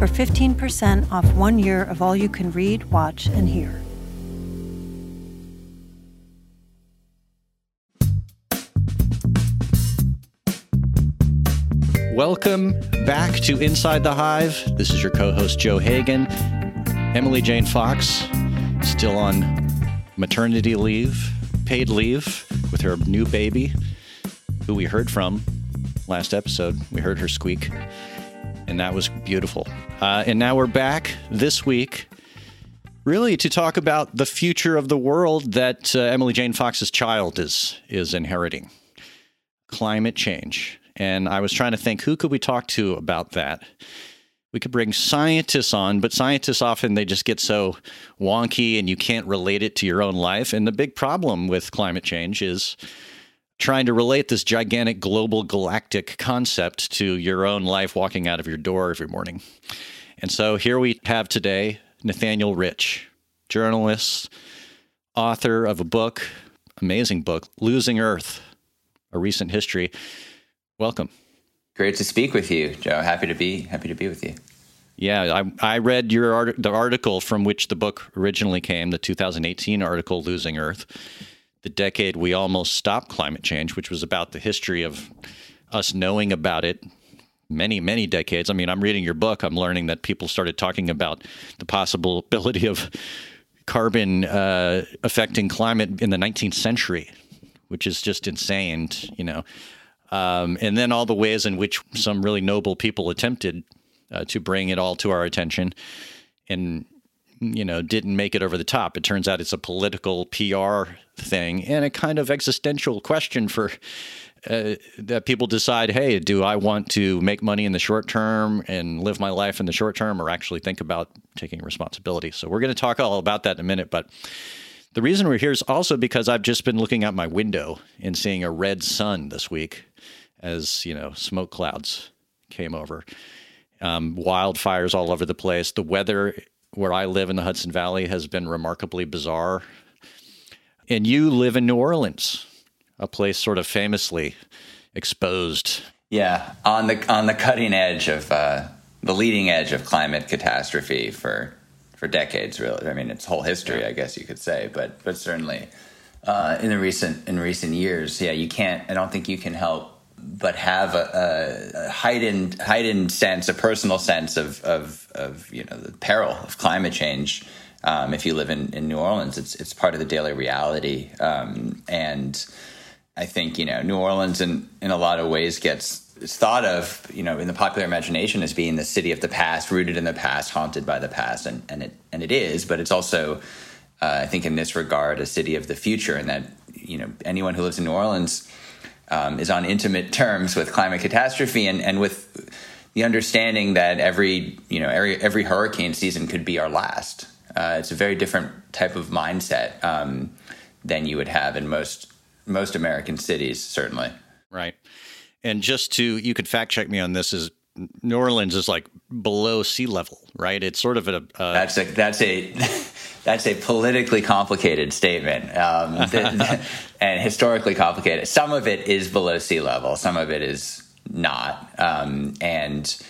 for 15% off one year of all you can read, watch, and hear. Welcome back to Inside the Hive. This is your co host, Joe Hagan. Emily Jane Fox, still on maternity leave, paid leave, with her new baby, who we heard from last episode. We heard her squeak, and that was beautiful. Uh, and now we're back this week, really to talk about the future of the world that uh, Emily Jane Fox's child is is inheriting, climate change. And I was trying to think who could we talk to about that. We could bring scientists on, but scientists often they just get so wonky and you can't relate it to your own life. And the big problem with climate change is trying to relate this gigantic global galactic concept to your own life walking out of your door every morning. And so here we have today Nathaniel Rich, journalist, author of a book, amazing book, Losing Earth, a recent history. Welcome. Great to speak with you, Joe. Happy to be happy to be with you. Yeah, I, I read your art, the article from which the book originally came, the 2018 article "Losing Earth," the decade we almost stopped climate change, which was about the history of us knowing about it many, many decades. I mean, I'm reading your book. I'm learning that people started talking about the possibility of carbon uh, affecting climate in the 19th century, which is just insane. You know, um, and then all the ways in which some really noble people attempted uh, to bring it all to our attention and you know didn't make it over the top it turns out it's a political pr thing and a kind of existential question for uh, that people decide hey do i want to make money in the short term and live my life in the short term or actually think about taking responsibility so we're going to talk all about that in a minute but the reason we're here is also because I've just been looking out my window and seeing a red sun this week as, you know, smoke clouds came over. Um, wildfires all over the place. The weather where I live in the Hudson Valley has been remarkably bizarre. And you live in New Orleans, a place sort of famously exposed. Yeah, on the on the cutting edge of uh, the leading edge of climate catastrophe for for decades, really. I mean, it's whole history, I guess you could say, but but certainly uh, in the recent in recent years, yeah, you can't. I don't think you can help but have a, a, heightened heightened sense, a personal sense of of, of you know the peril of climate change. Um, if you live in, in New Orleans, it's it's part of the daily reality, um, and I think you know New Orleans in in a lot of ways gets is thought of, you know, in the popular imagination as being the city of the past, rooted in the past, haunted by the past, and and it and it is. But it's also, uh, I think, in this regard, a city of the future, and that you know anyone who lives in New Orleans um, is on intimate terms with climate catastrophe and and with the understanding that every you know every every hurricane season could be our last. Uh, it's a very different type of mindset um, than you would have in most most American cities, certainly. Right. And just to, you could fact check me on this, is New Orleans is like below sea level, right? It's sort of a. Uh, that's a that's a that's a politically complicated statement, um, and historically complicated. Some of it is below sea level. Some of it is not, um, and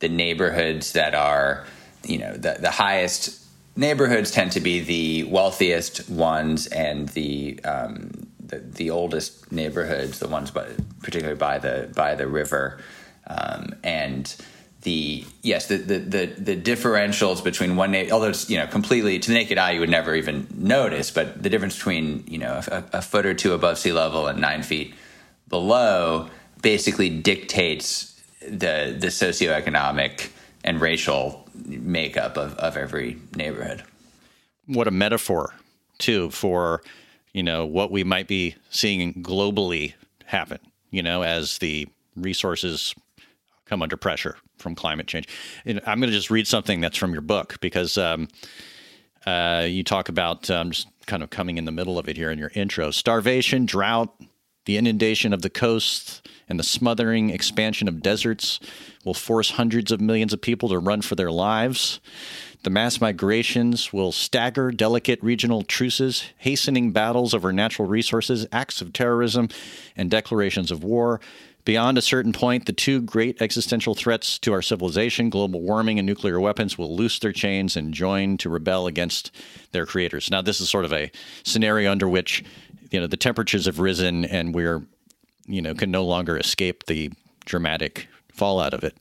the neighborhoods that are, you know, the the highest neighborhoods tend to be the wealthiest ones and the um, the, the oldest neighborhoods, the ones by, particularly by the by the river, um, and the yes the, the the the, differentials between one although it's you know completely to the naked eye you would never even notice, but the difference between you know a, a foot or two above sea level and nine feet below basically dictates the the socioeconomic and racial makeup of, of every neighborhood. What a metaphor, too, for you know, what we might be seeing globally happen, you know, as the resources come under pressure from climate change. And I'm going to just read something that's from your book because um, uh, you talk about um, just kind of coming in the middle of it here in your intro starvation, drought, the inundation of the coasts, and the smothering expansion of deserts will force hundreds of millions of people to run for their lives. The mass migrations will stagger delicate regional truces, hastening battles over natural resources, acts of terrorism, and declarations of war. Beyond a certain point, the two great existential threats to our civilization, global warming and nuclear weapons, will loose their chains and join to rebel against their creators. Now, this is sort of a scenario under which, you know, the temperatures have risen and we're, you know, can no longer escape the dramatic fallout of it.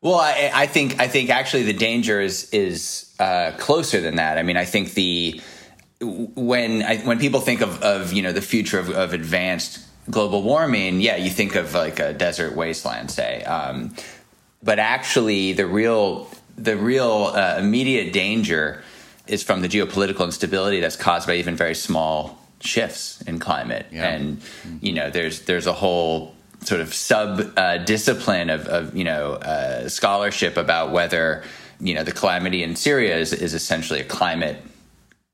Well, I, I think I think actually the danger is is uh, closer than that. I mean, I think the when I, when people think of, of you know the future of, of advanced global warming, yeah, you think of like a desert wasteland, say. Um, but actually, the real the real uh, immediate danger is from the geopolitical instability that's caused by even very small shifts in climate. Yeah. And you know, there's there's a whole sort of sub uh, discipline of, of, you know uh, scholarship about whether you know the calamity in Syria is, is essentially a climate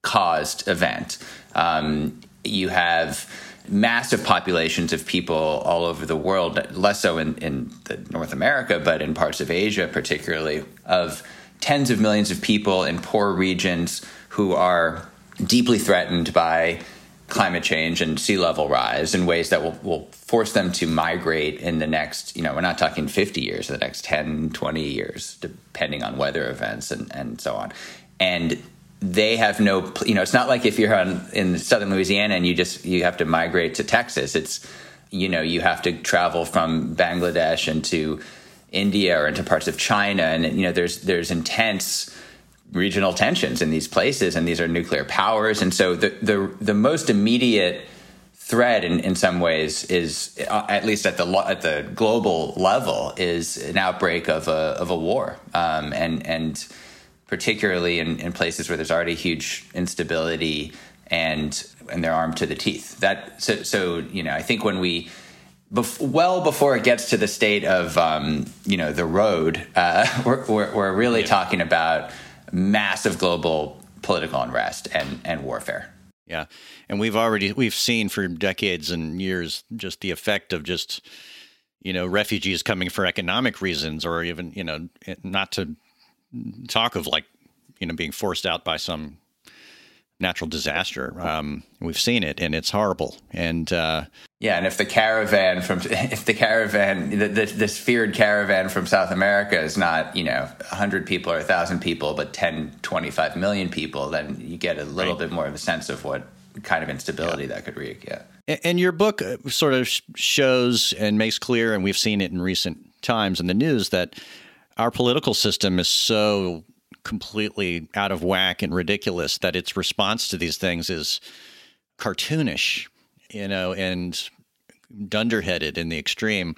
caused event. Um, you have massive populations of people all over the world, less so in, in North America, but in parts of Asia, particularly, of tens of millions of people in poor regions who are deeply threatened by climate change and sea level rise in ways that will, will force them to migrate in the next, you know, we're not talking 50 years, the next 10, 20 years, depending on weather events and, and so on. And they have no you know it's not like if you're on, in southern louisiana and you just you have to migrate to texas it's you know you have to travel from bangladesh into india or into parts of china and you know there's there's intense regional tensions in these places and these are nuclear powers and so the the, the most immediate threat in, in some ways is uh, at least at the at the global level is an outbreak of a of a war um, and and particularly in, in places where there's already huge instability and and they're armed to the teeth. That so so you know I think when we bef- well before it gets to the state of um, you know the road, uh, we're, we're, we're really yeah. talking about massive global political unrest and and warfare. Yeah, and we've already we've seen for decades and years just the effect of just you know refugees coming for economic reasons or even you know not to talk of like you know being forced out by some natural disaster. Um, we've seen it, and it's horrible. And uh, yeah, and if the caravan from if the caravan the, the, this feared caravan from South America is not you know hundred people or thousand people, but 10, 25 million people, then you get a little right. bit more of a sense of what kind of instability yeah. that could wreak. Yeah. And your book uh, sort of shows and makes clear, and we've seen it in recent times in the news that our political system is so completely out of whack and ridiculous that its response to these things is cartoonish, you know, and dunderheaded in the extreme.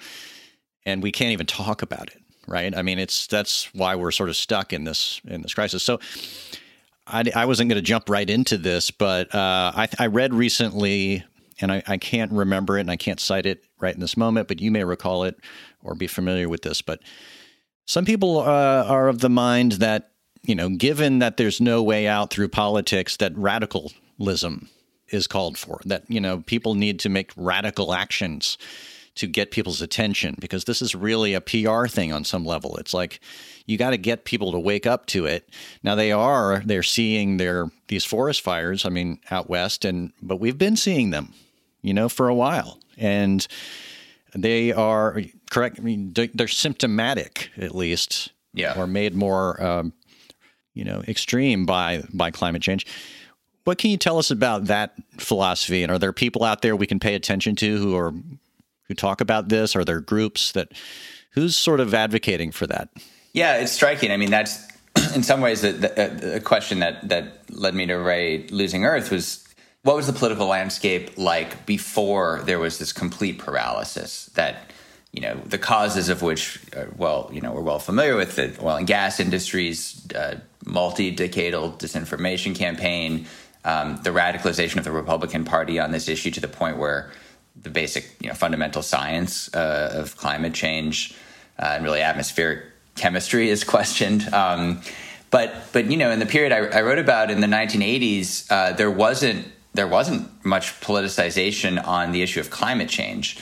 And we can't even talk about it, right? I mean, it's that's why we're sort of stuck in this in this crisis. So. I, I wasn't going to jump right into this, but uh, I, I read recently and I, I, can't remember it and I can't cite it right in this moment, but you may recall it or be familiar with this. But some people uh, are of the mind that, you know, given that there's no way out through politics, that radicalism is called for, that, you know, people need to make radical actions to get people's attention because this is really a PR thing on some level. It's like you got to get people to wake up to it. Now they are they're seeing their these forest fires, I mean, out west and but we've been seeing them, you know, for a while. And they are correct. I mean, they're symptomatic, at least, yeah, or made more, um, you know, extreme by by climate change. What can you tell us about that philosophy? And are there people out there we can pay attention to who are who talk about this? Are there groups that who's sort of advocating for that? Yeah, it's striking. I mean, that's in some ways the, the, the question that that led me to write "Losing Earth" was what was the political landscape like before there was this complete paralysis that you know the causes of which are, well you know we're well familiar with the oil and gas industries uh, multi-decadal disinformation campaign um, the radicalization of the republican party on this issue to the point where the basic you know fundamental science uh, of climate change uh, and really atmospheric chemistry is questioned. Um, but but you know, in the period I, I wrote about in the 1980s, uh, there wasn't there wasn't much politicization on the issue of climate change.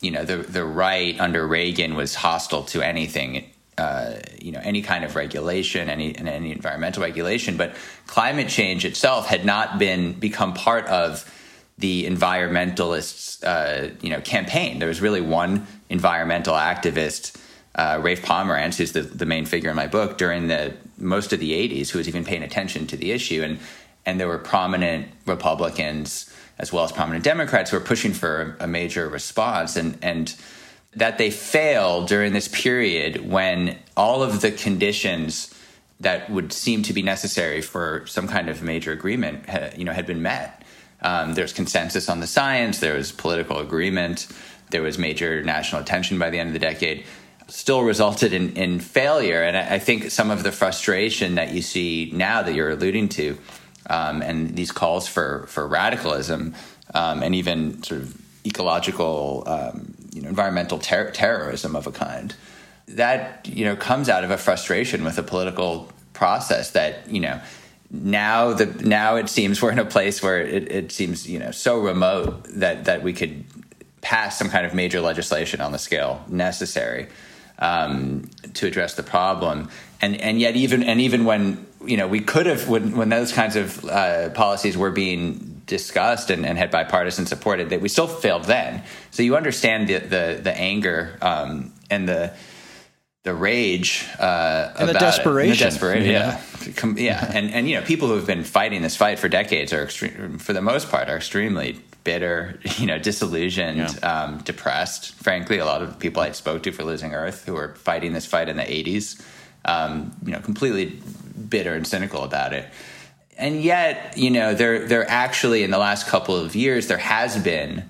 You know, the the right under Reagan was hostile to anything uh, you know any kind of regulation, any any environmental regulation, but climate change itself had not been become part of the environmentalists uh, you know campaign. There was really one environmental activist, uh, Rafe Pomerance, who's the, the main figure in my book during the most of the '80s, who was even paying attention to the issue, and and there were prominent Republicans as well as prominent Democrats who were pushing for a, major response, and and that they failed during this period when all of the conditions that would seem to be necessary for some kind of major agreement, you know, had been met. Um, there's consensus on the science. There was political agreement. There was major national attention by the end of the decade. Still resulted in, in failure. And I, I think some of the frustration that you see now that you're alluding to, um, and these calls for for radicalism, um, and even sort of ecological um, you know, environmental ter- terrorism of a kind. That you know comes out of a frustration with a political process that you know now the now it seems we're in a place where it, it seems you know so remote that that we could pass some kind of major legislation on the scale necessary um, to address the problem and and yet even and even when you know we could have when when those kinds of uh, policies were being discussed and, and, had bipartisan support, that we still failed then. So you understand the the, the anger um, and the the rage uh, and the desperation, the desperation, yeah, yeah. yeah. and and you know people who have been fighting this fight for decades are extreme, for the most part, are extremely bitter, you know, disillusioned, yeah. um, depressed. Frankly, a lot of people I spoke to for Losing Earth who were fighting this fight in the '80s, um, you know, completely bitter and cynical about it and yet, you know, there there actually in the last couple of years there has been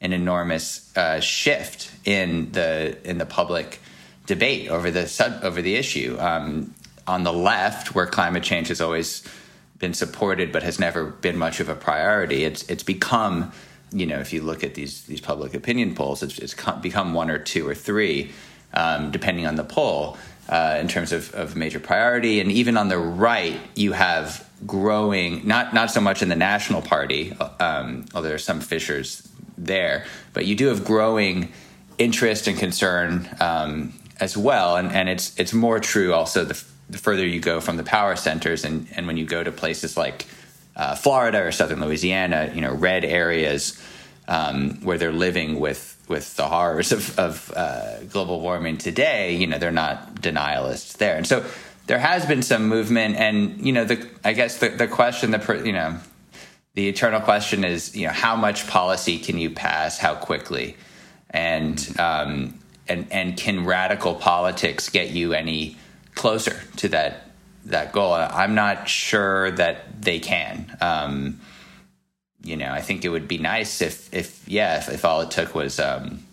an enormous uh, shift in the in the public debate over the sub, over the issue. Um, on the left, where climate change has always been supported but has never been much of a priority, it's it's become you know if you look at these these public opinion polls, it's, it's become one or two or three, um, depending on the poll. Uh, in terms of, of major priority, and even on the right, you have growing, not not so much in the National Party, um, although there are some fissures there, but you do have growing interest and concern um, as well, and and it's it's more true also the, the, further you go from the power centers, and and when you go to places like uh, Florida or Southern Louisiana, you know, red areas um, where they're living with with the horrors of, of uh, global warming today, you know, they're not denialists there, and so there has been some movement, and you know, the I guess the the question, the you know, the eternal question is, you know, how much policy can you pass, how quickly, and um, and and can radical politics get you any closer to that that goal? I'm not sure that they can. Um, you know, I think it would be nice if if yeah, if, if all it took was um,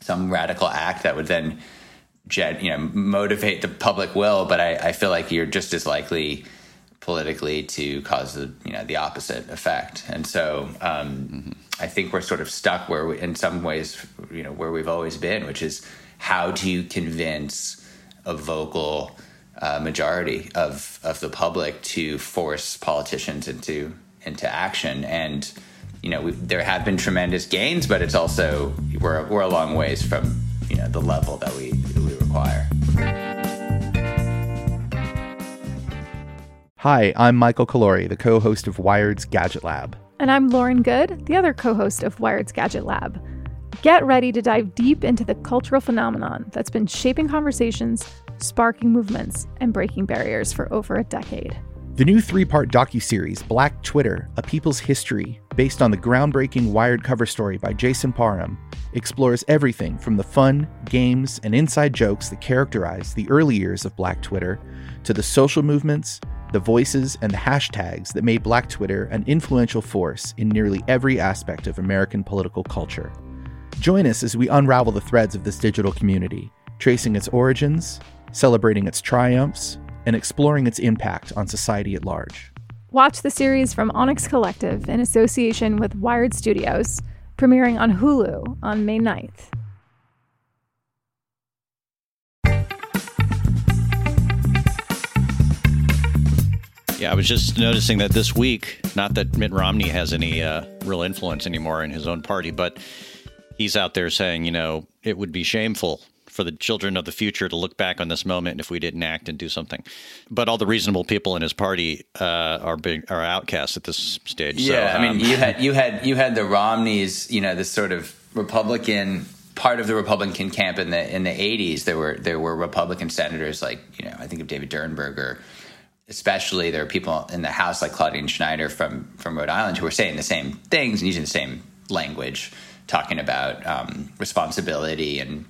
some radical act that would then you know motivate the public will, but I, I feel like you're just as likely politically to cause the you know the opposite effect. And so um. I think we're sort of stuck where we, in some ways you know where we've always been, which is how do you convince a vocal uh, majority of of the public to force politicians into into action and you know there have been tremendous gains but it's also we're we're a long ways from you know the level that we we require. Hi, I'm Michael Calore, the co-host of Wired's Gadget Lab. And I'm Lauren Goode, the other co-host of Wired's Gadget Lab. Get ready to dive deep into the cultural phenomenon that's been shaping conversations, sparking movements, and breaking barriers for over a decade. The new three-part docu-series Black Twitter: A People's History, based on the groundbreaking Wired cover story by Jason Parham, explores everything from the fun, games, and inside jokes that characterized the early years of Black Twitter to the social movements, the voices, and the hashtags that made Black Twitter an influential force in nearly every aspect of American political culture. Join us as we unravel the threads of this digital community, tracing its origins, celebrating its triumphs, and exploring its impact on society at large. Watch the series from Onyx Collective in association with Wired Studios, premiering on Hulu on May 9th. Yeah, I was just noticing that this week, not that Mitt Romney has any uh, real influence anymore in his own party, but he's out there saying, you know, it would be shameful for the children of the future to look back on this moment if we didn't act and do something. But all the reasonable people in his party uh, are big, are outcasts at this stage. Yeah, so, I mean, um, you had you had you had the Romneys, you know, this sort of Republican part of the Republican camp in the in the eighties. There were there were Republican senators like you know I think of David Durenberger. Especially, there are people in the House like Claudine Schneider from from Rhode Island who were saying the same things and using the same language, talking about um, responsibility and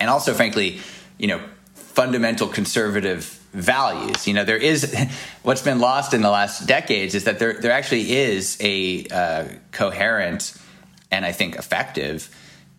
and also, frankly, you know, fundamental conservative values. You know, there is what's been lost in the last decades is that there there actually is a uh, coherent and I think effective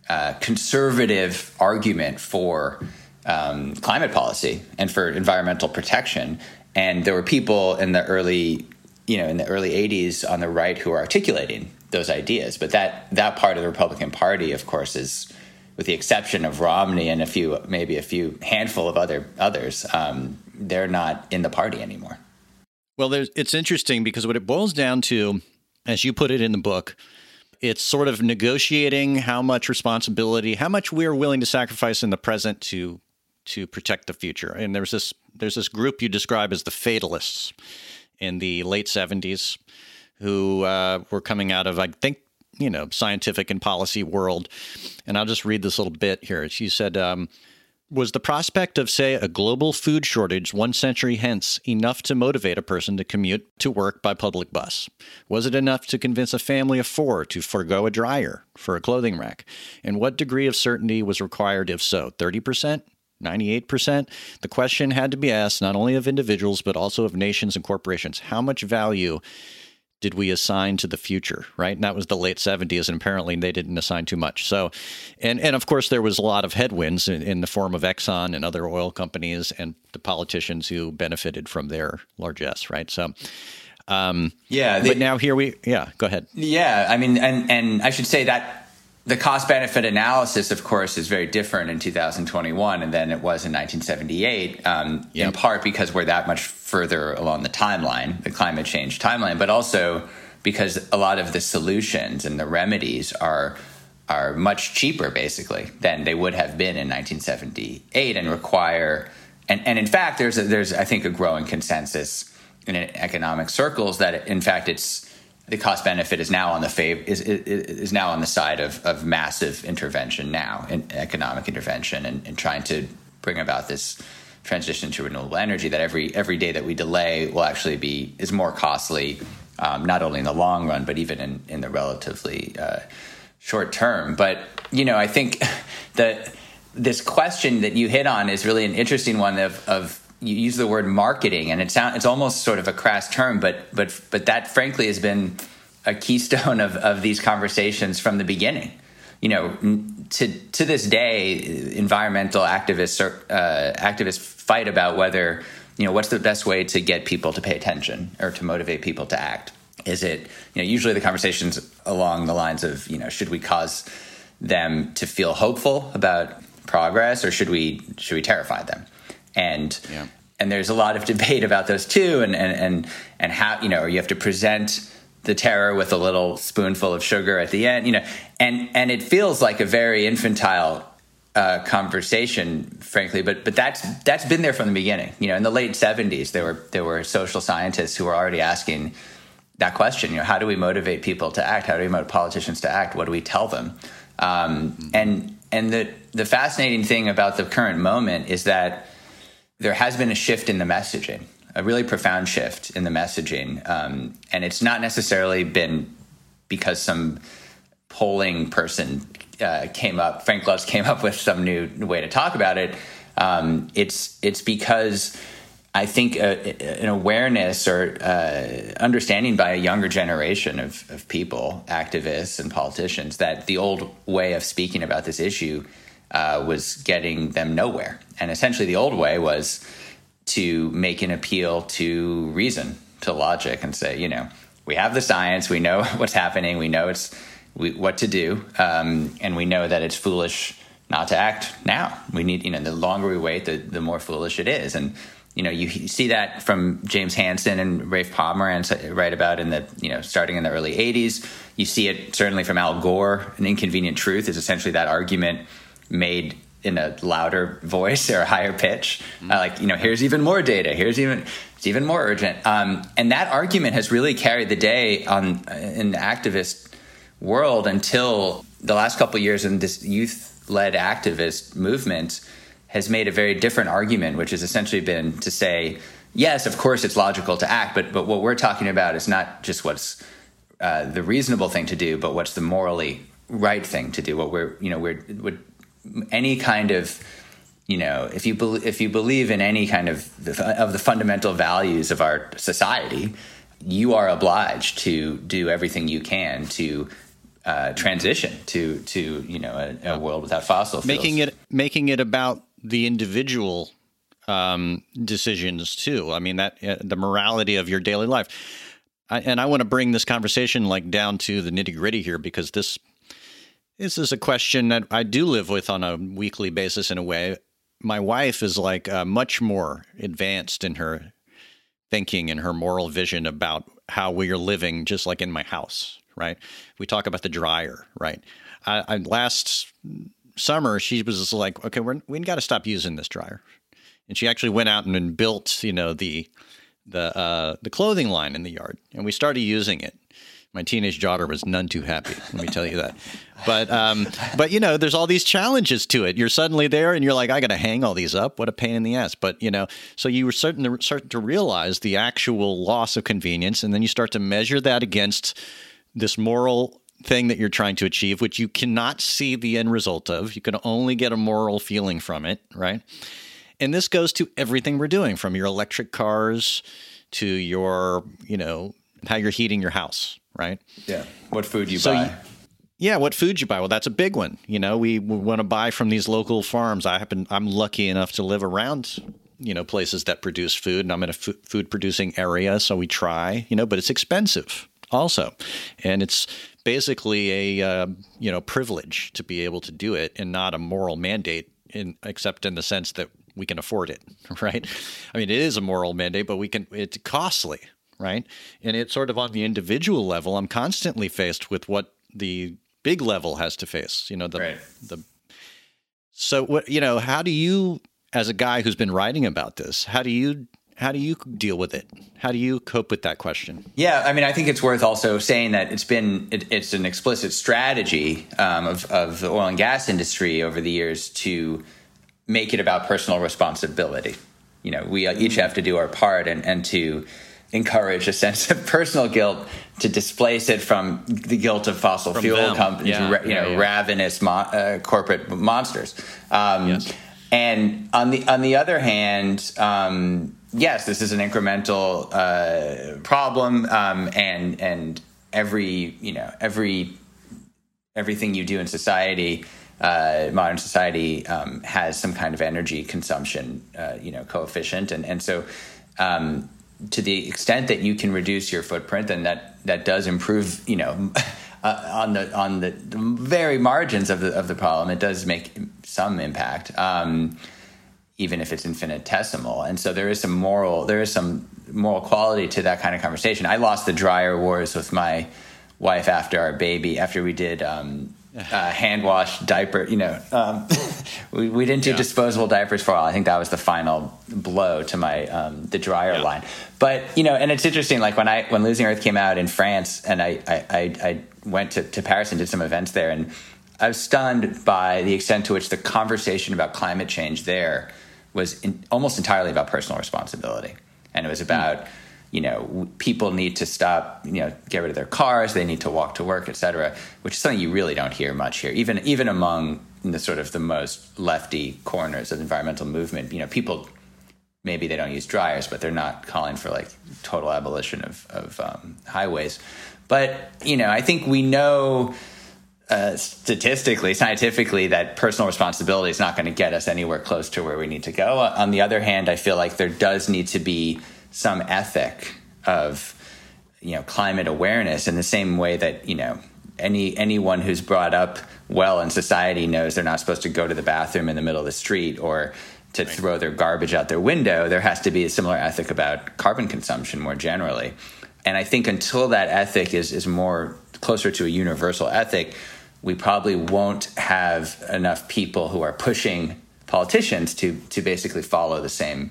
uh, conservative argument for um, climate policy and for environmental protection. And there were people in the early, you know, in the early '80s on the right who were articulating those ideas. But that that part of the Republican Party, of course, is with the exception of Romney and a few, maybe a few handful of other others, um, they're not in the party anymore. Well, it's interesting because what it boils down to, as you put it in the book, it's sort of negotiating how much responsibility, how much we're willing to sacrifice in the present to to protect the future. And there's this there's this group you describe as the fatalists in the late 70s who uh, were coming out of I think you know scientific and policy world. And I'll just read this little bit here. She said. Um, was the prospect of, say, a global food shortage one century hence enough to motivate a person to commute to work by public bus? Was it enough to convince a family of four to forego a dryer for a clothing rack? And what degree of certainty was required if so? 30%? 98%? The question had to be asked not only of individuals, but also of nations and corporations. How much value did we assign to the future, right? And that was the late 70s, and apparently they didn't assign too much. So, and, and of course, there was a lot of headwinds in, in, the form of Exxon and other oil companies and the politicians who benefited from their largesse, right? So, um, yeah. but now here we, yeah, go ahead. Yeah. I mean, and, and I should say that the cost benefit analysis, of course, is very different in 2021 than it was in 1978, um, yep. in part because we're that much further along the timeline, the climate change timeline, but also because a lot of the solutions and the remedies are are much cheaper, basically, than they would have been in 1978, and require and, and in fact, there's a, there's I think a growing consensus in economic circles that in fact it's the cost benefit is now on the fav- is, is, is now on the side of, of massive intervention now in economic intervention and, and trying to bring about this transition to renewable energy that every every day that we delay will actually be is more costly um, not only in the long run but even in, in the relatively uh, short term but you know I think that this question that you hit on is really an interesting one of, of you use the word marketing, and it sound, it's almost sort of a crass term, but but but that frankly has been a keystone of, of these conversations from the beginning. You know, to to this day, environmental activists uh, activists fight about whether you know what's the best way to get people to pay attention or to motivate people to act. Is it you know usually the conversations along the lines of you know should we cause them to feel hopeful about progress or should we should we terrify them? and yeah. and there's a lot of debate about those too, and and and and how you know you have to present the terror with a little spoonful of sugar at the end, you know, and and it feels like a very infantile uh, conversation, frankly. But but that's that's been there from the beginning. You know, in the late '70s, there were there were social scientists who were already asking that question. You know, how do we motivate people to act? How do we motivate politicians to act? What do we tell them? Um, mm-hmm. And and the the fascinating thing about the current moment is that there has been a shift in the messaging, a really profound shift in the messaging. Um, and it's not necessarily been because some polling person uh, came up, Frank Luntz came up with some new way to talk about it. Um, it's it's because I think a, an awareness or uh, understanding by a younger generation of, of people, activists and politicians, that the old way of speaking about this issue uh, was getting them nowhere. And essentially, the old way was to make an appeal to reason, to logic, and say, you know, we have the science, we know what's happening, we know it's we, what to do, um, and we know that it's foolish not to act now. We need, you know, the longer we wait, the, the more foolish it is. And you know, you, see that from James Hansen and Rafe Pomerance write about in the, you know, starting in the early 80s. You see it certainly from Al Gore. An inconvenient truth is essentially that argument made in a louder voice or a higher pitch. Mm-hmm. Uh, like, you know, here's even more data. Here's even it's even more urgent. Um, and that argument has really carried the day on in the activist world until the last couple years in this youth-led activist movement has made a very different argument, which has essentially been to say, yes, of course it's logical to act, but but what we're talking about is not just what's uh, the reasonable thing to do, but what's the morally right thing to do. What we're you know we're, we're any kind of you know if you be, if you believe in any kind of the, of the fundamental values of our society, you are obliged to do everything you can to uh, transition to to you know a, a world without fossil fuels. Making it making it about the individual um, decisions too. I mean that uh, the morality of your daily life. I, and I want to bring this conversation like down to the nitty gritty here because this this is a question that I do live with on a weekly basis in a way. My wife is like uh, much more advanced in her thinking and her moral vision about how we are living, just like in my house, right? We talk about the dryer, right? I, I last summer, she was like, okay, we're, we got to stop using this dryer. And she actually went out and built, you know, the the uh, the clothing line in the yard, and we started using it. My teenage daughter was none too happy. Let me tell you that. But um, but you know, there's all these challenges to it. You're suddenly there, and you're like, I got to hang all these up. What a pain in the ass. But you know, so you were starting to to realize the actual loss of convenience, and then you start to measure that against this moral thing that you're trying to achieve, which you cannot see the end result of. You can only get a moral feeling from it, right? And this goes to everything we're doing from your electric cars to your, you know, how you're heating your house, right? Yeah. What food you so buy. You, yeah, what food you buy? Well, that's a big one. You know, we, we want to buy from these local farms. I happen I'm lucky enough to live around you know places that produce food and i'm in a f- food producing area so we try you know but it's expensive also and it's basically a uh, you know privilege to be able to do it and not a moral mandate in except in the sense that we can afford it right i mean it is a moral mandate but we can it's costly right and it's sort of on the individual level i'm constantly faced with what the big level has to face you know the right. the so what you know how do you as a guy who's been writing about this how do you how do you deal with it? How do you cope with that question? Yeah, I mean, I think it's worth also saying that it's been it, it's an explicit strategy um, of, of the oil and gas industry over the years to make it about personal responsibility. You know, we each have to do our part and, and to encourage a sense of personal guilt to displace it from the guilt of fossil from fuel them. companies, yeah. you know, yeah. ravenous mo- uh, corporate monsters. Um, yes. And on the on the other hand, um, yes, this is an incremental uh, problem, um, and and every you know every everything you do in society, uh, modern society, um, has some kind of energy consumption, uh, you know, coefficient, and and so. Um, to the extent that you can reduce your footprint, then that that does improve, you know, uh, on the on the, very margins of the of the problem. It does make some impact. Um, even if it's infinitesimal. And so there is some moral, there is some moral quality to that kind of conversation. I lost the dryer wars with my wife after our baby, after we did um, uh, hand wash diaper. You know, um, we, we didn't do yeah. disposable diapers for a while. I think that was the final blow to my um, the dryer yeah. line. But you know, and it's interesting. Like when I when Losing Earth came out in France, and I I, I, I went to, to Paris and did some events there, and I was stunned by the extent to which the conversation about climate change there was in, almost entirely about personal responsibility, and it was about. Mm. You know, people need to stop. You know, get rid of their cars. They need to walk to work, etc. Which is something you really don't hear much here, even even among the sort of the most lefty corners of the environmental movement. You know, people maybe they don't use dryers, but they're not calling for like total abolition of, of um, highways. But you know, I think we know uh, statistically, scientifically, that personal responsibility is not going to get us anywhere close to where we need to go. On the other hand, I feel like there does need to be some ethic of, you know, climate awareness in the same way that you know any anyone who's brought up well in society knows they're not supposed to go to the bathroom in the middle of the street or to right. throw their garbage out their window, there has to be a similar ethic about carbon consumption more generally. And I think until that ethic is, is more closer to a universal ethic, we probably won't have enough people who are pushing politicians to to basically follow the same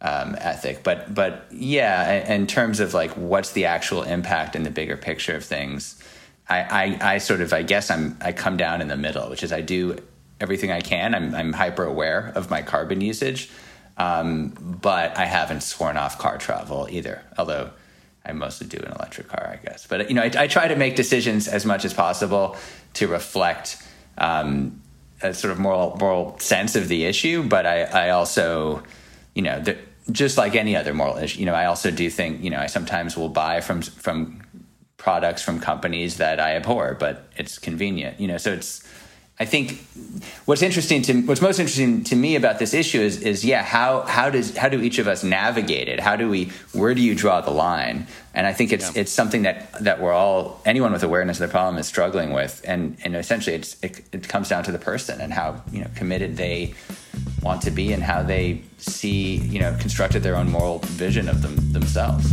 um, ethic. But but yeah, in terms of like what's the actual impact in the bigger picture of things, I, I, I sort of I guess I'm I come down in the middle, which is I do everything I can. I'm I'm hyper aware of my carbon usage, um, but I haven't sworn off car travel either. Although I mostly do an electric car, I guess. But you know, I, I try to make decisions as much as possible to reflect um, a sort of moral moral sense of the issue. But I, I also, you know, the, just like any other moral issue, you know, I also do think, you know, I sometimes will buy from from products from companies that I abhor, but it's convenient, you know. So it's I think what's interesting to what's most interesting to me about this issue is is yeah how how does how do each of us navigate it how do we where do you draw the line and I think it's yeah. it's something that that we're all anyone with awareness of the problem is struggling with and and essentially it's it, it comes down to the person and how you know committed they want to be and how they see you know constructed their own moral vision of them themselves.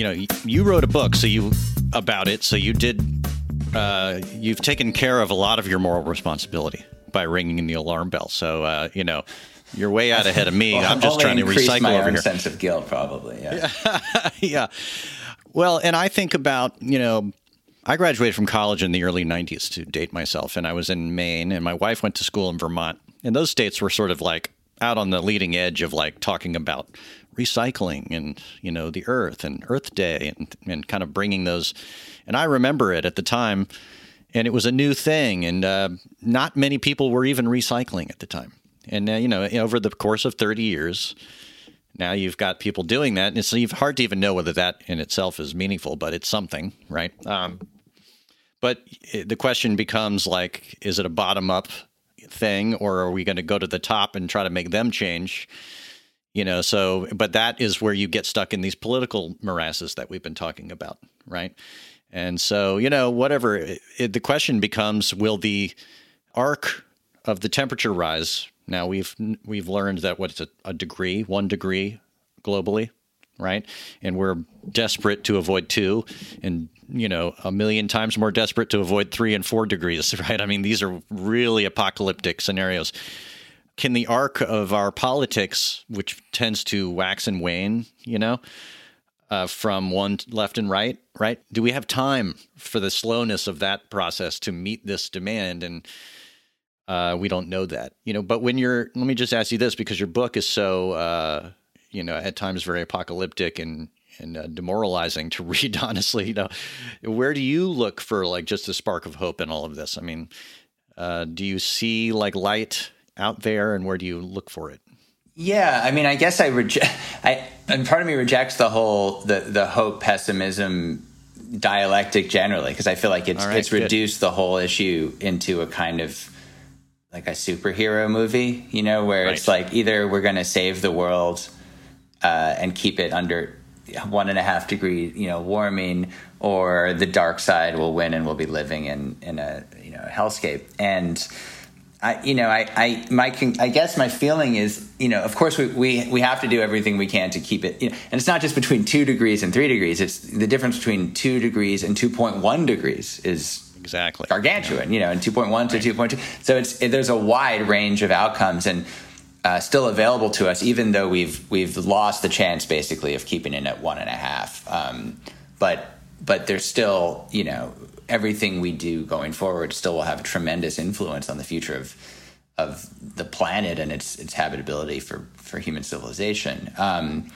You know, you wrote a book, so you about it, so you did. Uh, you've taken care of a lot of your moral responsibility by ringing the alarm bell. So uh, you know, you're way out ahead of me. well, I'm just trying to recycle my over own here. Sense of guilt, probably. Yeah. yeah. Well, and I think about you know. I graduated from college in the early 90s to date myself, and I was in Maine, and my wife went to school in Vermont. And those states were sort of like out on the leading edge of like talking about recycling and you know the earth and earth day and, and kind of bringing those and i remember it at the time and it was a new thing and uh, not many people were even recycling at the time. And uh, you know over the course of 30 years now you've got people doing that and it's hard to even know whether that in itself is meaningful but it's something right? Um, but the question becomes like is it a bottom up thing or are we going to go to the top and try to make them change you know so but that is where you get stuck in these political morasses that we've been talking about right? And so you know whatever it, it, the question becomes will the arc of the temperature rise now we've we've learned that what's a, a degree one degree globally right? And we're desperate to avoid two and you know a million times more desperate to avoid three and four degrees right? I mean these are really apocalyptic scenarios can the arc of our politics, which tends to wax and wane, you know, uh, from one left and right, right? Do we have time for the slowness of that process to meet this demand? And uh, we don't know that, you know. But when you're, let me just ask you this, because your book is so, uh, you know, at times very apocalyptic and and uh, demoralizing to read. Honestly, you know, where do you look for like just a spark of hope in all of this? I mean, uh, do you see like light? Out there, and where do you look for it? Yeah, I mean, I guess I reject. I and part of me rejects the whole the the hope pessimism dialectic generally because I feel like it's right, it's good. reduced the whole issue into a kind of like a superhero movie, you know, where right. it's like either we're going to save the world uh, and keep it under one and a half degree, you know, warming, or the dark side will win and we'll be living in in a you know hellscape and I, you know, I, I, my, I guess my feeling is, you know, of course we, we, we have to do everything we can to keep it, you know, and it's not just between two degrees and three degrees. It's the difference between two degrees and 2.1 degrees is exactly gargantuan, you know, and 2.1 right. to 2.2. So it's, it, there's a wide range of outcomes and uh, still available to us, even though we've, we've lost the chance basically of keeping it at one and a half. Um, but, but there's still, you know, everything we do going forward still will have a tremendous influence on the future of of the planet and its its habitability for for human civilization. Um,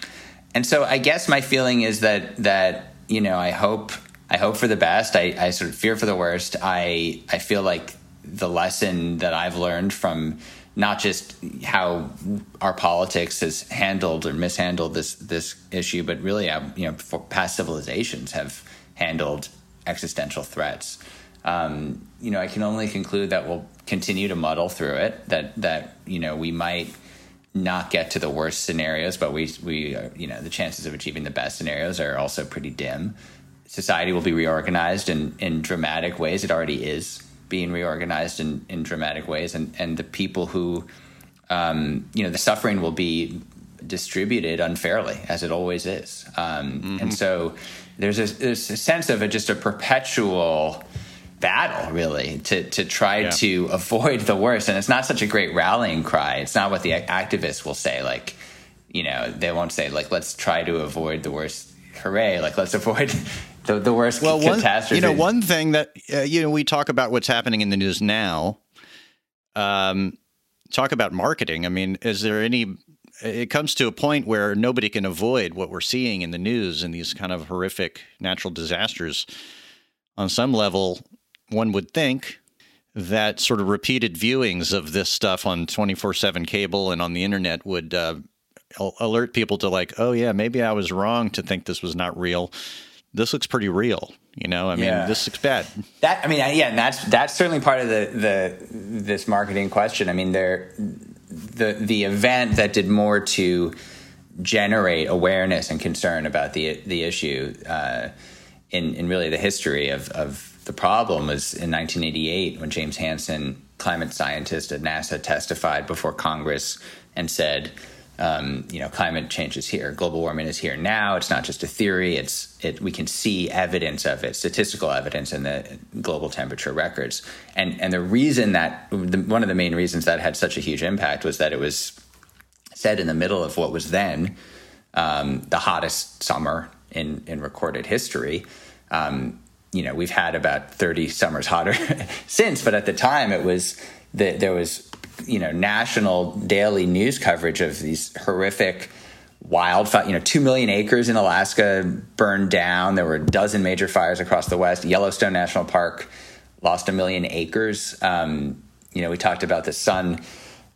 and so, I guess my feeling is that that you know, I hope I hope for the best. I, I sort of fear for the worst. I I feel like the lesson that I've learned from not just how our politics has handled or mishandled this this issue, but really how you know past civilizations have handled existential threats. Um, you know, I can only conclude that we'll continue to muddle through it. That that you know we might not get to the worst scenarios, but we we uh, you know the chances of achieving the best scenarios are also pretty dim. Society will be reorganized in in dramatic ways. It already is being reorganized in in dramatic ways, and and the people who um, you know the suffering will be distributed unfairly as it always is, um, mm-hmm. and so there's a, there's a sense of a, just a perpetual battle really to to try yeah. to avoid the worst. And it's not such a great rallying cry. It's not what the activists will say like you know they won't say like let's try to avoid the worst hooray. Like let's avoid the, the worst well, one, catastrophe. you know one thing that uh, you know we talk about what's happening in the news now um talk about marketing. I mean is there any it comes to a point where nobody can avoid what we're seeing in the news and these kind of horrific natural disasters. On some level, one would think that sort of repeated viewings of this stuff on 24 7 cable and on the internet would uh, alert people to, like, oh, yeah, maybe I was wrong to think this was not real. This looks pretty real. You know, I mean, yeah. this looks bad. That I mean, yeah, and that's that's certainly part of the the this marketing question. I mean, there the the event that did more to generate awareness and concern about the the issue uh, in in really the history of of the problem was in 1988 when James Hansen, climate scientist at NASA, testified before Congress and said. Um, you know, climate change is here. Global warming is here now. It's not just a theory. It's it. We can see evidence of it, statistical evidence in the global temperature records. And and the reason that the, one of the main reasons that had such a huge impact was that it was said in the middle of what was then um, the hottest summer in in recorded history. Um, you know, we've had about thirty summers hotter since, but at the time it was that there was you know national daily news coverage of these horrific wildfire. You know, two million acres in Alaska burned down. There were a dozen major fires across the West. Yellowstone National Park lost a million acres. Um, you know, we talked about the sun.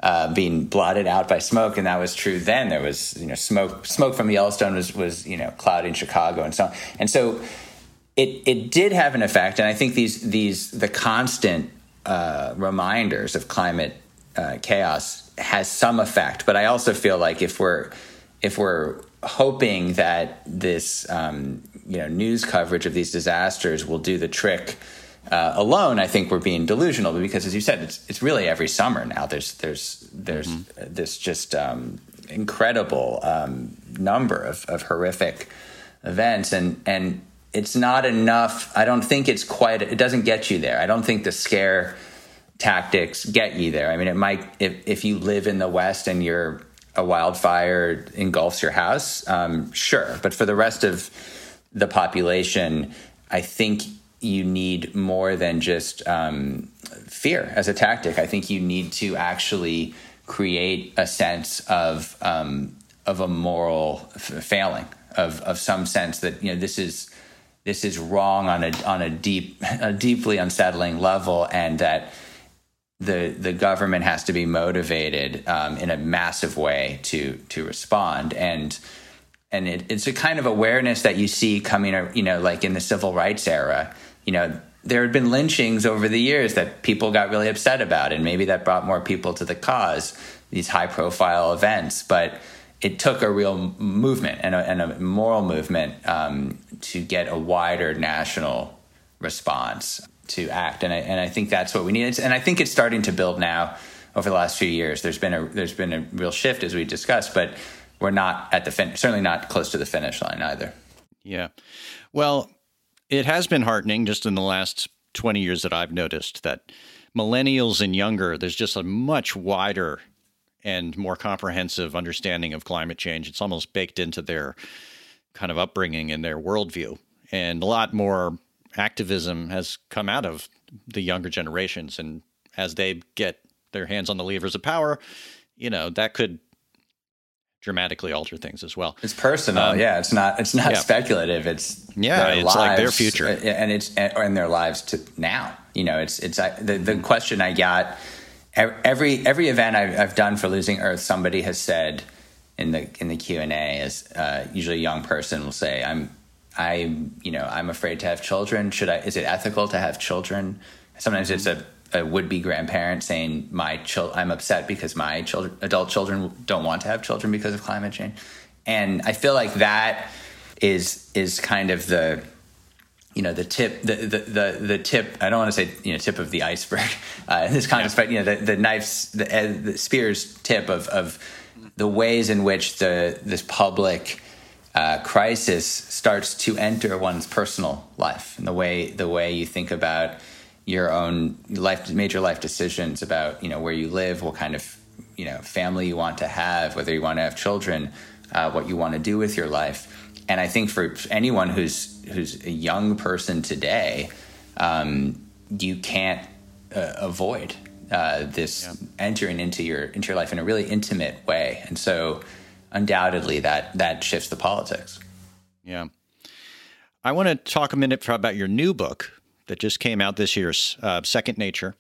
Uh, being blotted out by smoke, and that was true then. There was, you know, smoke. Smoke from Yellowstone was, was, you know, clouding Chicago and so on. And so, it it did have an effect. And I think these these the constant uh, reminders of climate uh, chaos has some effect. But I also feel like if we're if we're hoping that this um, you know news coverage of these disasters will do the trick uh, alone, I think we're being delusional. Because as you said, it's it's really every summer now. There's there's there's mm-hmm. this just um, incredible um, number of, of horrific events, and and it's not enough. I don't think it's quite. It doesn't get you there. I don't think the scare tactics get you there. I mean, it might if if you live in the West and you're a wildfire engulfs your house, um, sure. But for the rest of the population, I think you need more than just um, fear as a tactic. I think you need to actually create a sense of um, of a moral f- failing, of of some sense that you know this is this is wrong on a on a deep a deeply unsettling level, and that the the government has to be motivated um, in a massive way to to respond. And and it, it's a kind of awareness that you see coming you know like in the civil rights era. You know there had been lynchings over the years that people got really upset about and maybe that brought more people to the cause these high profile events. But it took a real movement and a, and a moral movement um, to get a wider national response to act, and I and I think that's what we need. And I think it's starting to build now over the last few years. There's been a there's been a real shift as we discussed, but we're not at the fin- certainly not close to the finish line either. Yeah, well, it has been heartening just in the last 20 years that I've noticed that millennials and younger, there's just a much wider and more comprehensive understanding of climate change. It's almost baked into their kind of upbringing and their worldview. And a lot more activism has come out of the younger generations. And as they get their hands on the levers of power, you know, that could dramatically alter things as well. It's personal, um, yeah. It's not. It's not yeah. speculative. It's yeah. It's lives, like their future, uh, and it's and their lives to now. You know, it's it's the the question I got every every event I've, I've done for Losing Earth, somebody has said in the in the Q and A is uh, usually a young person will say, "I'm I you know I'm afraid to have children. Should I? Is it ethical to have children?" Sometimes it's a a would-be grandparent saying my child i'm upset because my children adult children don't want to have children because of climate change and i feel like that is is kind of the you know the tip the the the, the tip i don't want to say you know tip of the iceberg uh, in this context yeah. but you know the, the knife's the, uh, the spear's tip of of the ways in which the this public uh, crisis starts to enter one's personal life and the way the way you think about your own life, major life decisions about you know where you live, what kind of you know family you want to have, whether you want to have children, uh, what you want to do with your life. And I think for anyone who's who's a young person today, um, you can't uh, avoid uh, this yeah. entering into your into your life in a really intimate way. And so, undoubtedly, that that shifts the politics. Yeah. I want to talk a minute about your new book, that just came out this year, uh, Second Nature,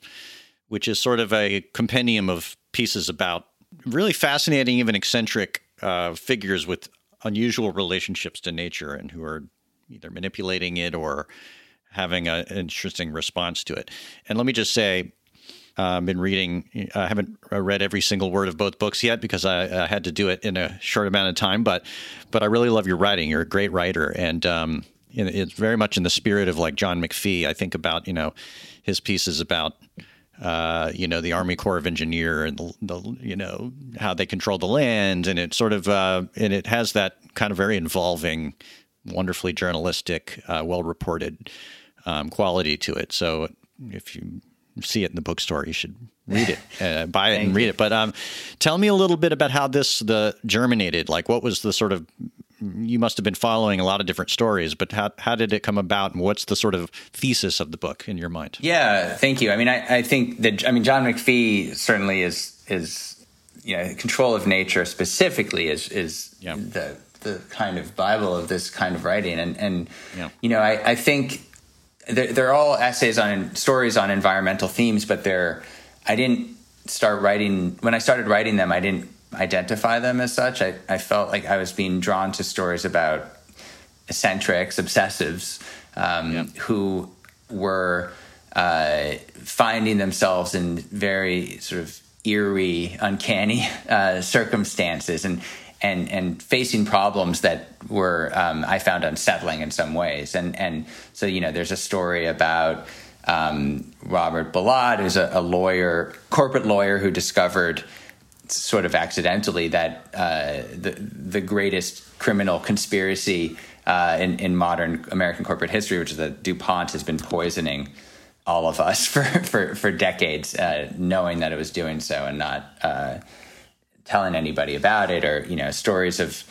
which is sort of a compendium of pieces about really fascinating, even eccentric uh, figures with unusual relationships to nature and who are either manipulating it or having an interesting response to it. And let me just say, uh, I've been reading. I haven't read every single word of both books yet because I, I, had to do it in a short amount of time. But but I really love your writing. You're a great writer, and um, it's very much in the spirit of like John McPhee. I think about you know his pieces about uh, you know the Army Corps of Engineer and the, the, you know how they control the land, and it sort of uh, and it has that kind of very involving, wonderfully journalistic, uh, well reported um, quality to it. So if you see it in the bookstore, you should read it, uh, buy it, and read it. But um, tell me a little bit about how this the germinated. Like, what was the sort of you must have been following a lot of different stories, but how, how did it come about and what's the sort of thesis of the book in your mind? Yeah, thank you. I mean, I, I think that, I mean, John McPhee certainly is, is, you know, control of nature specifically is, is yeah. the, the kind of Bible of this kind of writing. And, and, yeah. you know, I, I think they're, they're all essays on stories on environmental themes, but they're, I didn't start writing, when I started writing them, I didn't identify them as such. I, I felt like I was being drawn to stories about eccentrics, obsessives, um, yeah. who were uh, finding themselves in very sort of eerie, uncanny uh, circumstances and and and facing problems that were um, I found unsettling in some ways. And and so you know, there's a story about. Um, Robert Bilott, who's a, a lawyer, corporate lawyer, who discovered sort of accidentally that uh, the the greatest criminal conspiracy uh, in, in modern American corporate history, which is that DuPont has been poisoning all of us for for, for decades, uh, knowing that it was doing so and not uh, telling anybody about it, or you know stories of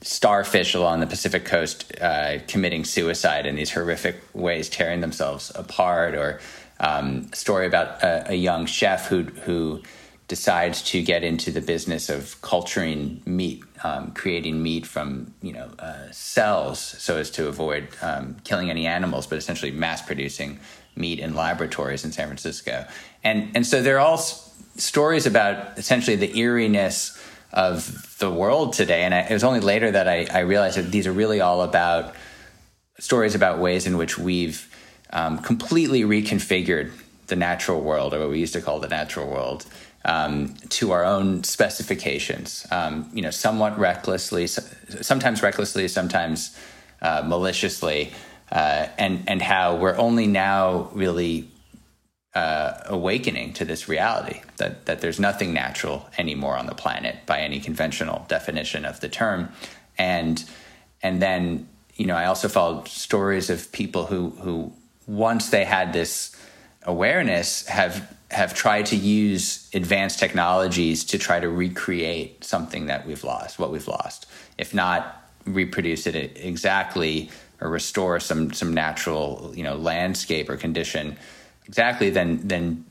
starfish along the Pacific coast uh, committing suicide in these horrific ways, tearing themselves apart, or um, story about a, a young chef who who decides to get into the business of culturing meat, um, creating meat from you know uh, cells, so as to avoid um, killing any animals, but essentially mass producing meat in laboratories in San Francisco. And and so they're all stories about essentially the eeriness of the world today. And I, it was only later that I, I, realized that these are really all about stories about ways in which we've um, completely reconfigured the natural world, or what we used to call the natural world, um, to our own specifications. Um, you know, somewhat recklessly, sometimes recklessly, sometimes uh, maliciously. uh, and and how we're only now really uh, awakening to this reality that that there's nothing natural anymore on the planet by any conventional definition of the term, and and then you know I also followed stories of people who who once they had this awareness have have tried to use advanced technologies to try to recreate something that we've lost, what we've lost, if not reproduce it exactly or restore some some natural you know landscape or condition exactly, then then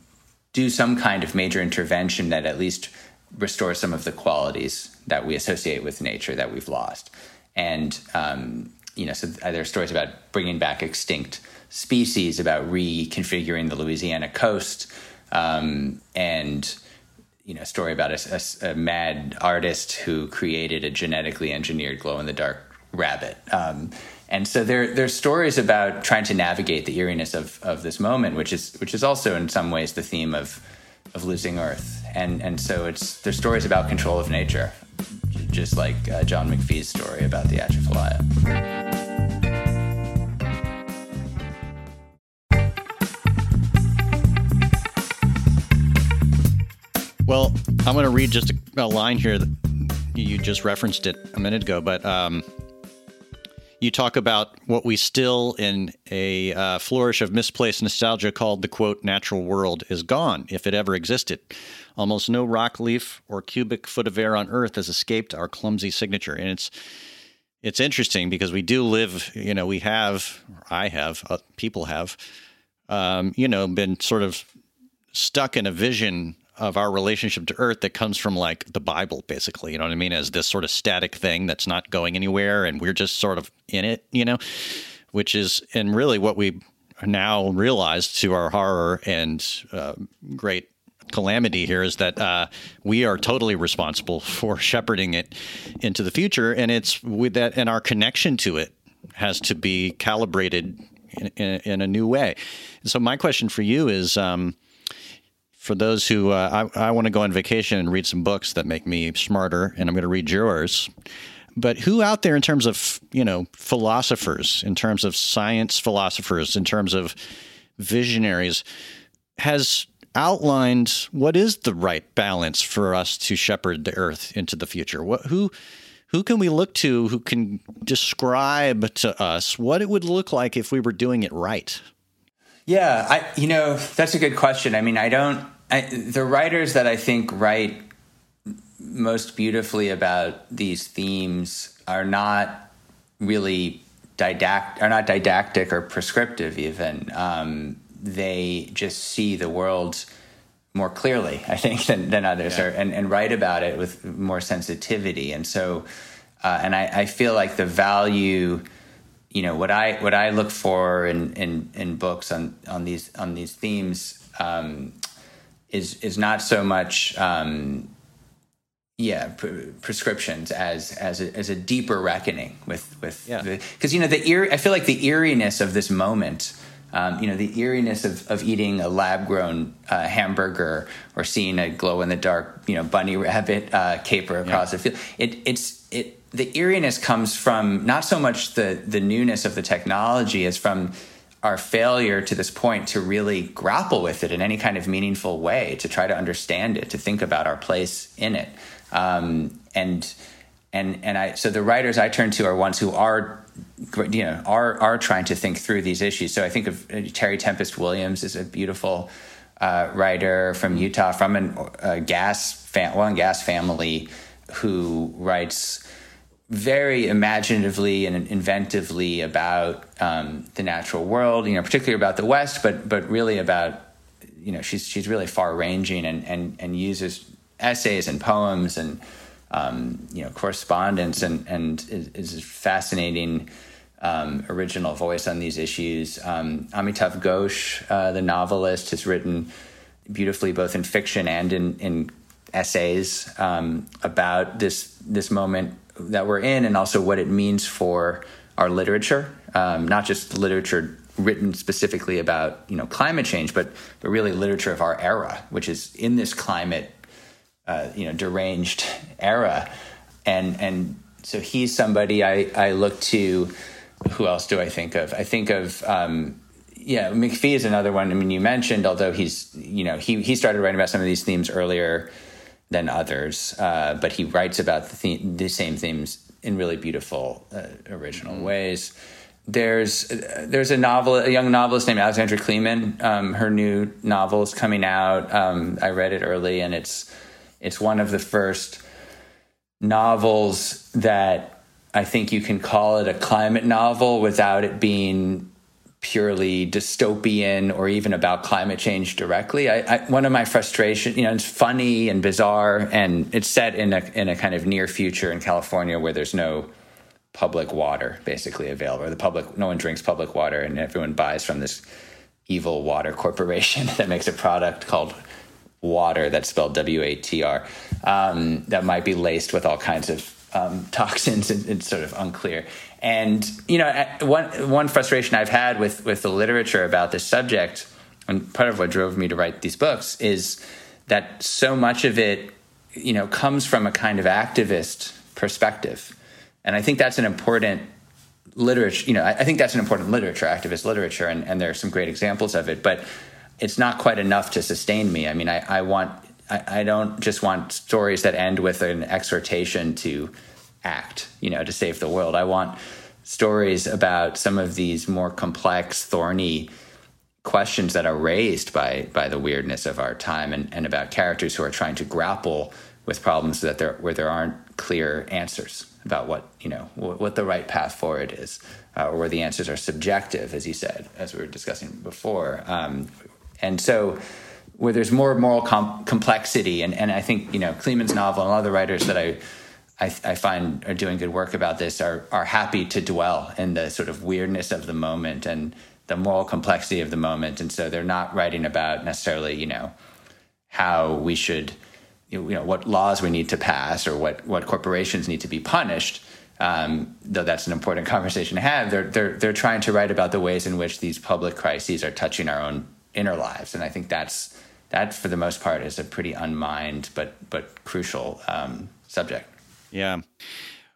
do some kind of major intervention that at least restores some of the qualities that we associate with nature that we've lost. And um, you know, so there are stories about bringing back extinct species, about reconfiguring the Louisiana coast, um, and you know, a story about a, a, a, mad artist who created a genetically engineered glow in the dark rabbit. Um, and so there there's stories about trying to navigate the eeriness of, of this moment, which is which is also in some ways the theme of of losing Earth. And and so it's there's stories about control of nature, just like uh, John McPhee's story about the Atchafalaya. Well, I'm going to read just a, a, line here that you just referenced it a minute ago, but um, you talk about what we still, in a uh, flourish of misplaced nostalgia, called the quote natural world is gone, if it ever existed. Almost no rock leaf or cubic foot of air on Earth has escaped our clumsy signature, and it's it's interesting because we do live. You know, we have, I have, uh, people have, um, you know, been sort of stuck in a vision of our relationship to earth that comes from like the bible basically you know what i mean? As this sort of static thing that's not going anywhere and we're just sort of in it you know? Which is and really what we now realize to our horror and uh, great calamity here is that uh, we are totally responsible for shepherding it into the future and it's with that and our connection to it has to be calibrated in, in, in a new way. And so my question for you is um, for those who uh, I, I want to go on vacation and read some books that make me smarter, and I'm going to read yours. But who out there, in terms of you know philosophers, in terms of science philosophers, in terms of visionaries, has outlined what is the right balance for us to shepherd the earth into the future? What who who can we look to who can describe to us what it would look like if we were doing it right? Yeah, I you know that's a good question. I mean, I don't I, the writers that I think write most beautifully about these themes are not really didact are not didactic or prescriptive even um, they just see the world more clearly i think than, than others yeah. are and, and write about it with more sensitivity and so uh, and I, I feel like the value you know what i what i look for in in, in books on on these on these themes um, is is not so much um, yeah pre- prescriptions as as a, as a deeper reckoning with with because yeah. you know the eer- I feel like the eeriness of this moment. Um, you know the eeriness of, of eating a lab grown uh, hamburger or seeing a glow in the dark you know bunny rabbit uh, caper across yeah. the field. It it's it the eeriness comes from not so much the the newness of the technology as from our failure to this point to really grapple with it in any kind of meaningful way, to try to understand it, to think about our place in it. Um, and and and I so the writers I turn to are ones who are you know are are trying to think through these issues. So I think of uh, Terry Tempest Williams is a beautiful uh, writer from Utah, from a uh, gas fam- gas family, who writes very imaginatively and inventively about um, the natural world, you know, particularly about the West, but but really about you know she's she's really far ranging and and and uses essays and poems and um, you know correspondence and and is, is a fascinating um, original voice on these issues. Um, Amitav Ghosh, uh, the novelist, has written beautifully both in fiction and in in essays um, about this this moment that we're in, and also what it means for our literature, um, not just literature written specifically about you know climate change, but but really literature of our era, which is in this climate uh, you know deranged era, and and so he's somebody I I look to who else do I think of? I think of um, yeah, McPhee is another one. I mean, you mentioned, although he's you know he he started writing about some of these themes earlier than others, uh, but he writes about the, theme, the same themes in really beautiful, uh, original mm-hmm. ways. There's uh, there's a novel, a young novelist named Alexandra Kleeman. Um, her new novel is coming out. Um, I read it early, and it's it's one of the first novels that I think you can call it a climate novel without it being purely dystopian or even about climate change directly. I, I, one of my frustrations, you know, it's funny and bizarre, and it's set in a in a kind of near future in California where there's no public water basically available. The public, no one drinks public water, and everyone buys from this evil water corporation that makes a product called water that's spelled W A T R um, that might be laced with all kinds of um, toxins. And it's sort of unclear. And you know, one one frustration I've had with with the literature about this subject, and part of what drove me to write these books is that so much of it, you know, comes from a kind of activist perspective, and I think that's an important literature. You know, I, I think that's an important literature, activist literature, and, and there are some great examples of it, but it's not quite enough to sustain me. I mean, I, I want I, I don't just want stories that end with an exhortation to act, you know, to save the world. I want stories about some of these more complex, thorny questions that are raised by by the weirdness of our time and, and about characters who are trying to grapple with problems that there where there aren't clear answers about what you know what, what the right path forward is uh, or where the answers are subjective as you said as we were discussing before um, and so where there's more moral com- complexity and, and I think you know Kleeman's novel and other writers that I I, I, find are doing good work about this are are happy to dwell in the sort of weirdness of the moment and the moral complexity of the moment, and so they're not writing about necessarily you know how we should you know what laws we need to pass or what what corporations need to be punished. Um, though that's an important conversation to have, they're they're they're trying to write about the ways in which these public crises are touching our own inner lives, and I think that's that for the most part is a pretty unmined but but crucial um, subject. Yeah.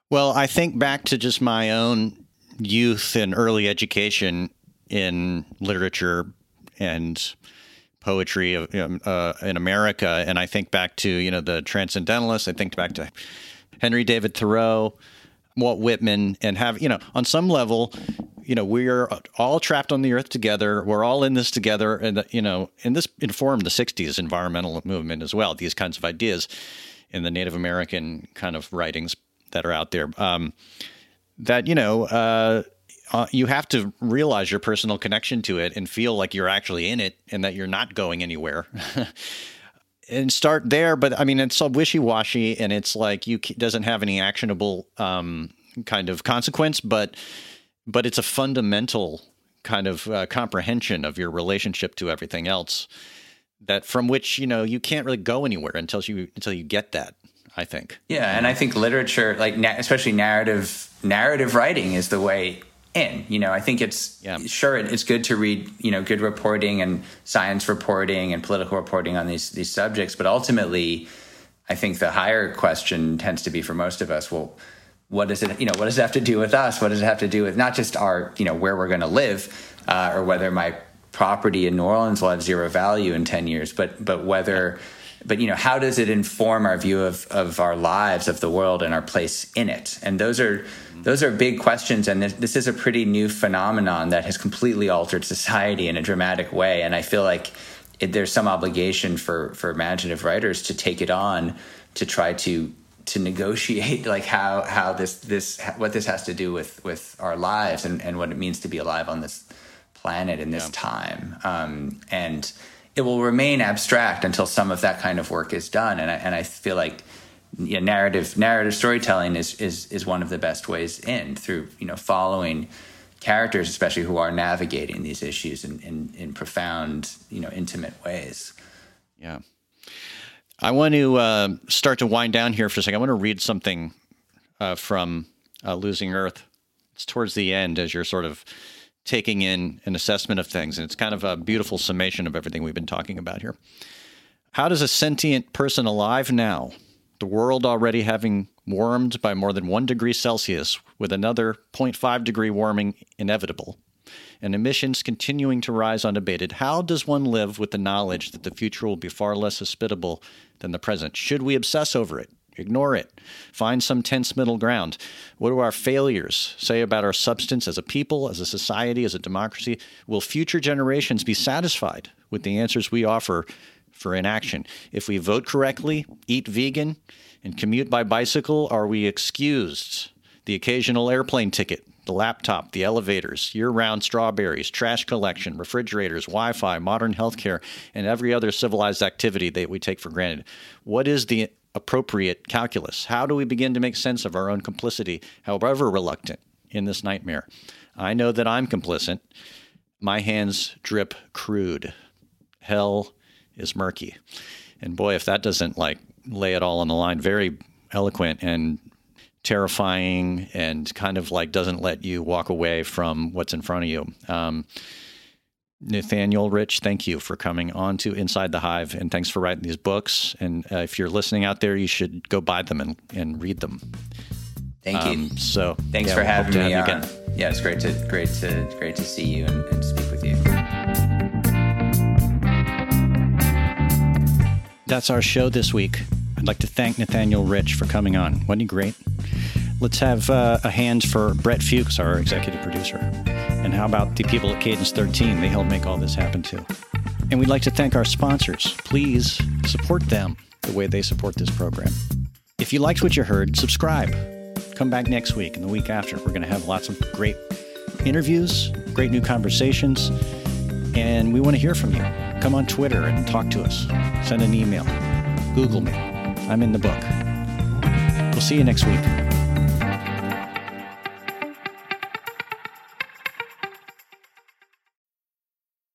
Well, I think back to just my own youth and early education in literature and poetry of, uh, in America, and I think back to you know the Transcendentalists. I think back to Henry David Thoreau, Walt Whitman, and have you know on some level, you know we're all trapped on the earth together. We're all in this together, and you know, and this informed the '60s environmental movement as well. These kinds of ideas in the Native American kind of writings that are out there. Um, that you know, uh, uh, you have to realize your personal connection to it and feel like you're actually in it and that you're not going anywhere. and start there, but I mean, it's so wishy-washy, and it's like you doesn't have any actionable um, kind of consequence, but but it's a fundamental kind of uh, comprehension of your relationship to everything else that from which you know you can't really go anywhere until you until you get that i think yeah and i think literature like especially narrative narrative writing is the way in you know i think it's yeah. sure it's good to read you know good reporting and science reporting and political reporting on these these subjects but ultimately i think the higher question tends to be for most of us well what does it you know what does it have to do with us what does it have to do with not just our you know where we're going to live uh, or whether my property in New Orleans will have zero value in 10 years, but, but whether, but you know, how does it inform our view of, of our lives, of the world and our place in it? And those are, those are big questions. And this, this is a pretty new phenomenon that has completely altered society in a dramatic way. And I feel like it, there's some obligation for, for imaginative writers to take it on to try to to negotiate like how how this this what this has to do with with our lives and and what it means to be alive on this planet in this yeah. time. Um, and it will remain abstract until some of that kind of work is done. And I, and I feel like you know, narrative narrative storytelling is, is is one of the best ways in through you know following characters, especially who are navigating these issues in, in, in profound you know intimate ways. Yeah. I want to uh, start to wind down here for a second. I want to read something uh, from uh, Losing Earth. It's towards the end as you're sort of taking in an assessment of things. And it's kind of a beautiful summation of everything we've been talking about here. How does a sentient person alive now the world already having warmed by more than one degree Celsius, with another 0.5 degree warming inevitable, and emissions continuing to rise unabated, how does one live with the knowledge that the future will be far less hospitable than the present? Should we obsess over it? Ignore it. Find some tense middle ground. What do our failures say about our substance as a people, as a society, as a democracy? Will future generations be satisfied with the answers we offer for inaction? If we vote correctly, eat vegan, and commute by bicycle, are we excused? The occasional airplane ticket, the laptop, the elevators, year round strawberries, trash collection, refrigerators, Wi Fi, modern healthcare, and every other civilized activity that we take for granted. What is the appropriate calculus? How do we begin to make sense of our own complicity, however reluctant, in this nightmare? I know that I'm complicit. My hands drip crude. Hell is murky. And boy, if that doesn't like lay it all on the line, very eloquent and terrifying and kind of like doesn't let you walk away from what's in front of you. Um, Nathaniel Rich, thank you for coming on to Inside the Hive, and thanks for writing these books. And uh, if you're listening out there, you should go buy them and, and read them. Thank Um, you. so Thanks yeah, for having me have on. again. Yeah, it's great to great to great to see you and, and speak with you. That's our show this week. I'd like to thank Nathaniel Rich for coming on. Wasn't he great? Let's have uh, a hand for Brett Fuchs, our executive producer. And how about the people at Cadence 13? They helped make all this happen too. And we'd like to thank our sponsors. Please support them the way they support this program. If you liked what you heard, subscribe. Come back next week and the week after. We're going to have lots of great interviews, great new conversations, and we want to hear from you. Come on Twitter and talk to us. Send an email. Google me. I'm in the book. We'll see you next week.